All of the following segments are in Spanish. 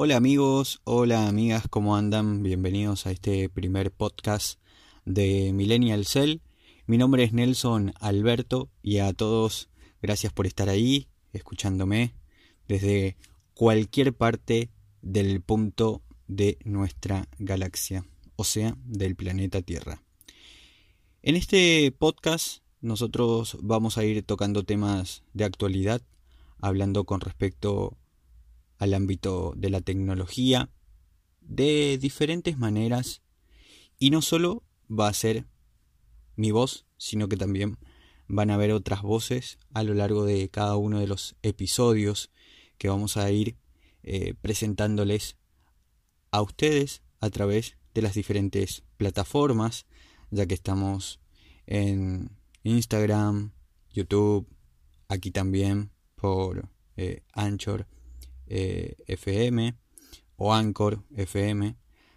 Hola amigos, hola amigas, ¿cómo andan? Bienvenidos a este primer podcast de Millennial Cell. Mi nombre es Nelson Alberto y a todos gracias por estar ahí, escuchándome desde cualquier parte del punto de nuestra galaxia, o sea, del planeta Tierra. En este podcast nosotros vamos a ir tocando temas de actualidad, hablando con respecto al ámbito de la tecnología, de diferentes maneras, y no solo va a ser mi voz, sino que también van a haber otras voces a lo largo de cada uno de los episodios que vamos a ir eh, presentándoles a ustedes a través de las diferentes plataformas, ya que estamos en Instagram, YouTube, aquí también por eh, Anchor eh, FM o Anchor FM.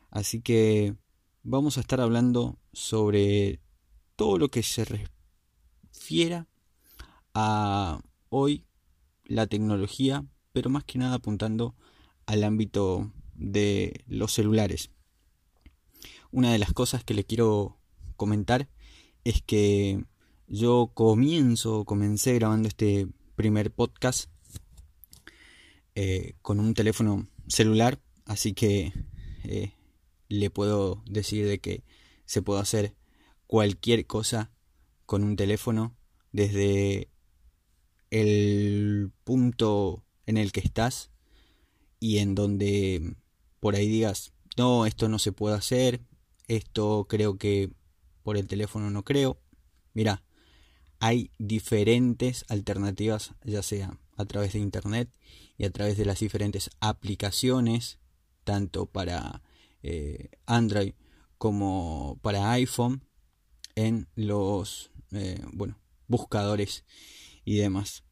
Así que vamos a estar hablando sobre todo lo que se refiera a hoy la tecnología, pero más que nada apuntando al ámbito de los celulares. Una de las cosas que le quiero comentar es que yo comienzo, comencé grabando este primer podcast eh, con un teléfono celular, así que eh, le puedo decir de que se puede hacer cualquier cosa con un teléfono desde el punto en el que estás y en donde por ahí digas, no, esto no se puede hacer, esto creo que por el teléfono no creo. Mira, hay diferentes alternativas, ya sea a través de internet y a través de las diferentes aplicaciones, tanto para eh, Android como para iPhone, en los eh, bueno, buscadores y demás.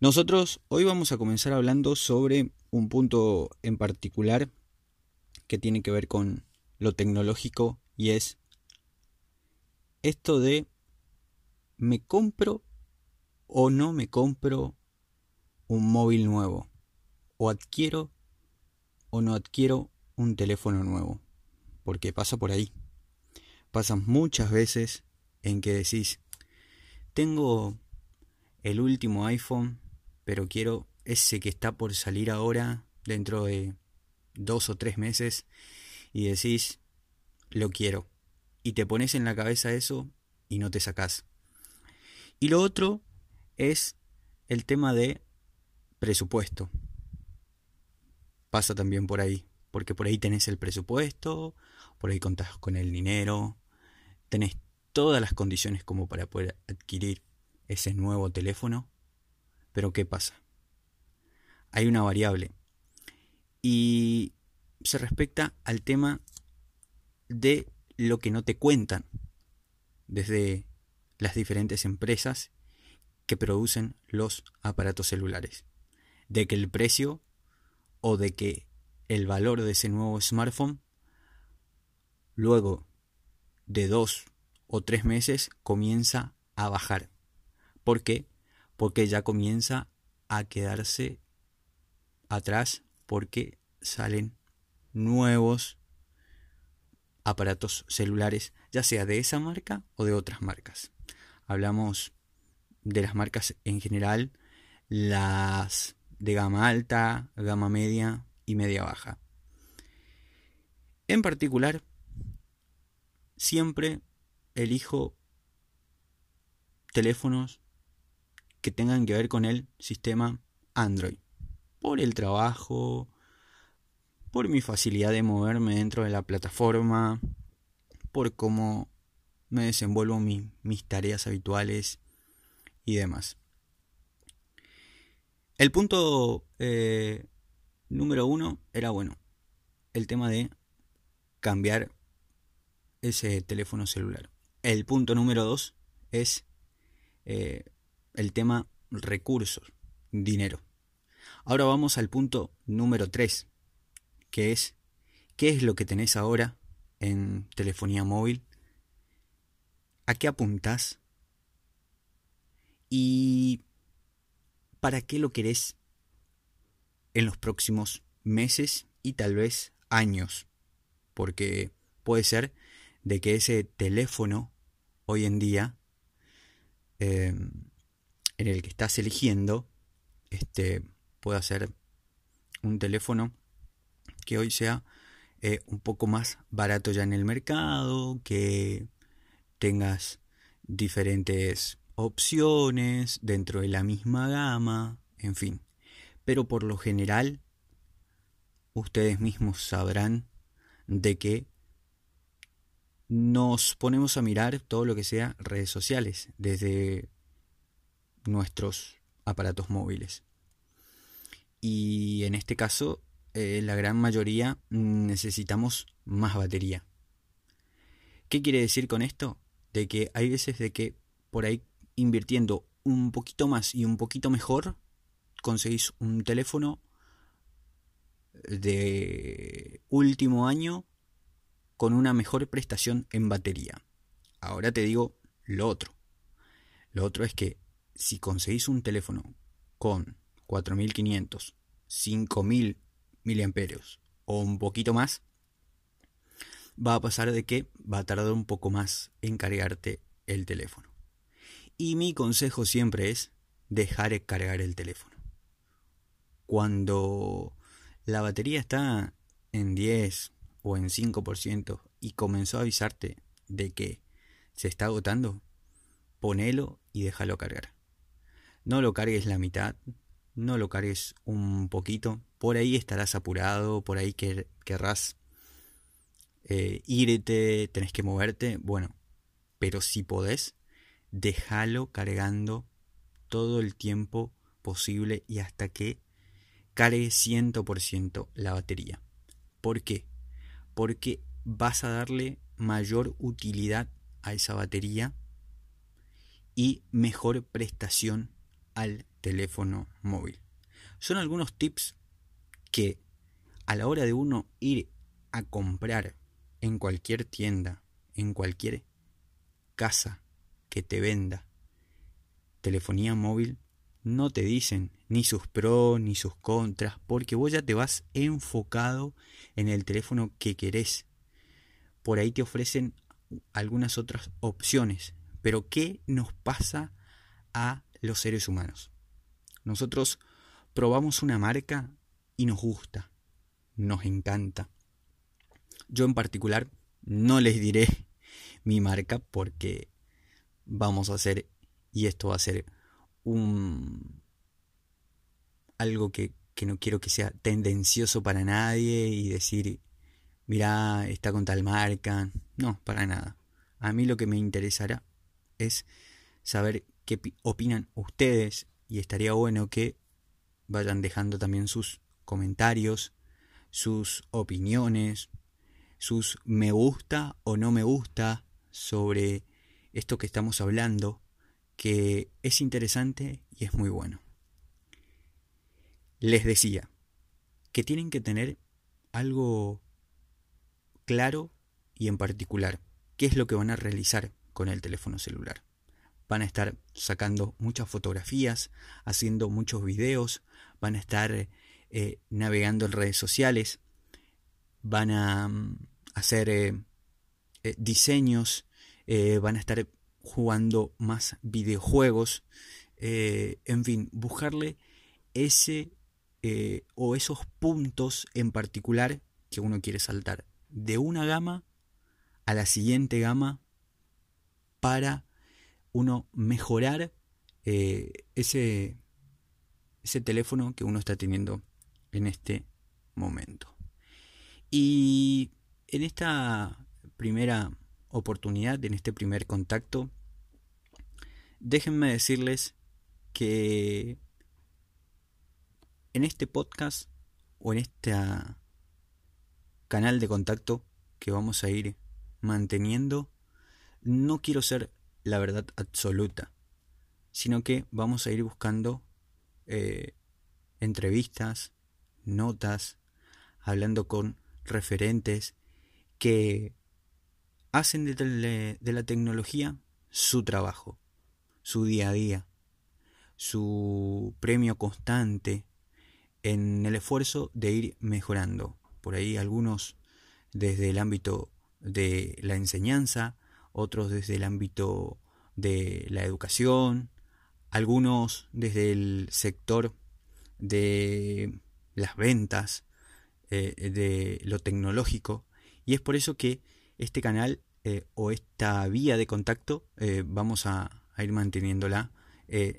Nosotros hoy vamos a comenzar hablando sobre un punto en particular que tiene que ver con lo tecnológico y es esto de ¿me compro o no me compro un móvil nuevo? ¿O adquiero o no adquiero un teléfono nuevo? Porque pasa por ahí. Pasa muchas veces en que decís, tengo el último iPhone, pero quiero ese que está por salir ahora, dentro de dos o tres meses, y decís, lo quiero. Y te pones en la cabeza eso y no te sacás. Y lo otro es el tema de presupuesto. Pasa también por ahí, porque por ahí tenés el presupuesto, por ahí contás con el dinero, tenés todas las condiciones como para poder adquirir ese nuevo teléfono, pero ¿qué pasa? Hay una variable y se respecta al tema de lo que no te cuentan desde las diferentes empresas que producen los aparatos celulares. De que el precio o de que el valor de ese nuevo smartphone luego de dos o tres meses comienza a bajar. ¿Por qué? Porque ya comienza a quedarse atrás porque salen nuevos aparatos celulares, ya sea de esa marca o de otras marcas. Hablamos de las marcas en general, las de gama alta, gama media y media baja. En particular, siempre elijo teléfonos que tengan que ver con el sistema Android. Por el trabajo, por mi facilidad de moverme dentro de la plataforma, por cómo me desenvuelvo mis tareas habituales y demás. El punto eh, número uno era, bueno, el tema de cambiar ese teléfono celular. El punto número dos es eh, el tema recursos, dinero. Ahora vamos al punto número tres que es qué es lo que tenés ahora en telefonía móvil, a qué apuntás y para qué lo querés en los próximos meses y tal vez años, porque puede ser de que ese teléfono hoy en día em, en el que estás eligiendo este pueda ser un teléfono que hoy sea eh, un poco más barato ya en el mercado, que tengas diferentes opciones dentro de la misma gama, en fin. Pero por lo general, ustedes mismos sabrán de que nos ponemos a mirar todo lo que sea redes sociales desde nuestros aparatos móviles. Y en este caso, eh, la gran mayoría necesitamos más batería. ¿Qué quiere decir con esto? De que hay veces de que por ahí invirtiendo un poquito más y un poquito mejor, conseguís un teléfono de último año con una mejor prestación en batería. Ahora te digo lo otro. Lo otro es que si conseguís un teléfono con 4500, 5000 miliamperios o un poquito más, va a pasar de que va a tardar un poco más en cargarte el teléfono. Y mi consejo siempre es dejar cargar el teléfono. Cuando la batería está en 10 o en 5% y comenzó a avisarte de que se está agotando, ponelo y déjalo cargar. No lo cargues la mitad, no lo cargues un poquito, por ahí estarás apurado, por ahí querrás eh, irte, tenés que moverte, bueno, pero si podés, déjalo cargando todo el tiempo posible y hasta que cargue 100% la batería. ¿Por qué? Porque vas a darle mayor utilidad a esa batería y mejor prestación al teléfono móvil. Son algunos tips que a la hora de uno ir a comprar en cualquier tienda, en cualquier casa que te venda telefonía móvil, no te dicen ni sus pros ni sus contras, porque vos ya te vas enfocado en el teléfono que querés. Por ahí te ofrecen algunas otras opciones. Pero ¿qué nos pasa a los seres humanos? Nosotros probamos una marca y nos gusta, nos encanta. Yo en particular no les diré mi marca porque vamos a hacer, y esto va a ser un algo que, no quiero que sea tendencioso para nadie y decir, mira, está con tal marca. No, para nada. A mí lo que me interesará es saber qué opinan ustedes y estaría bueno que vayan dejando también sus comentarios, sus opiniones, sus me gusta o no me gusta sobre esto que estamos hablando que es interesante y es muy bueno. Les decía que tienen que tener algo claro y en particular. ¿Qué es lo que van a realizar con el teléfono celular? Van a estar sacando muchas fotografías, haciendo muchos videos, van a estar eh, navegando en redes sociales, van a mm, hacer eh, eh, diseños, van a estar jugando más videojuegos, eh, en fin, buscarle ese eh, o esos puntos en particular que uno quiere saltar de una gama a la siguiente gama para uno mejorar eh, ese, ese teléfono que uno está teniendo en este momento. Y en esta primera oportunidad, en este primer contacto, déjenme decirles que en este podcast o en este canal de contacto que vamos a ir manteniendo, no quiero ser la verdad absoluta, sino que vamos a ir buscando eh, entrevistas, notas, hablando con referentes que hacen de, la tecnología su trabajo, su día a día, su premio constante en el esfuerzo de ir mejorando. Por ahí algunos desde el ámbito de la enseñanza, otros desde el ámbito de la educación, algunos desde el sector de las ventas, eh, de lo tecnológico. Y es por eso que este canal eh, o esta vía de contacto eh, vamos a, ir manteniéndola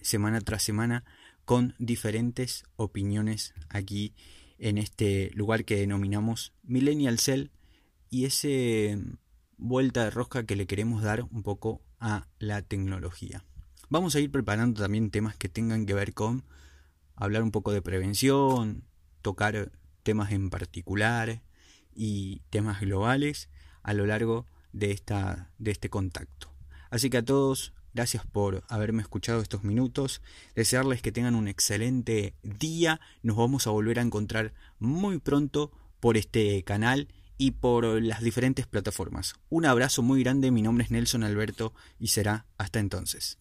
semana tras semana con diferentes opiniones aquí en este lugar que denominamos Millennial Cell y ese vuelta de rosca que le queremos dar un poco a la tecnología. Vamos a ir preparando también temas que tengan que ver con hablar un poco de prevención, tocar temas en particular y temas globales a lo largo de, esta, de este contacto. Así que a todos, gracias por haberme escuchado estos minutos, desearles que tengan un excelente día, nos vamos a volver a encontrar muy pronto por este canal y por las diferentes plataformas. Un abrazo muy grande, mi nombre es Nelson Alberto y será hasta entonces.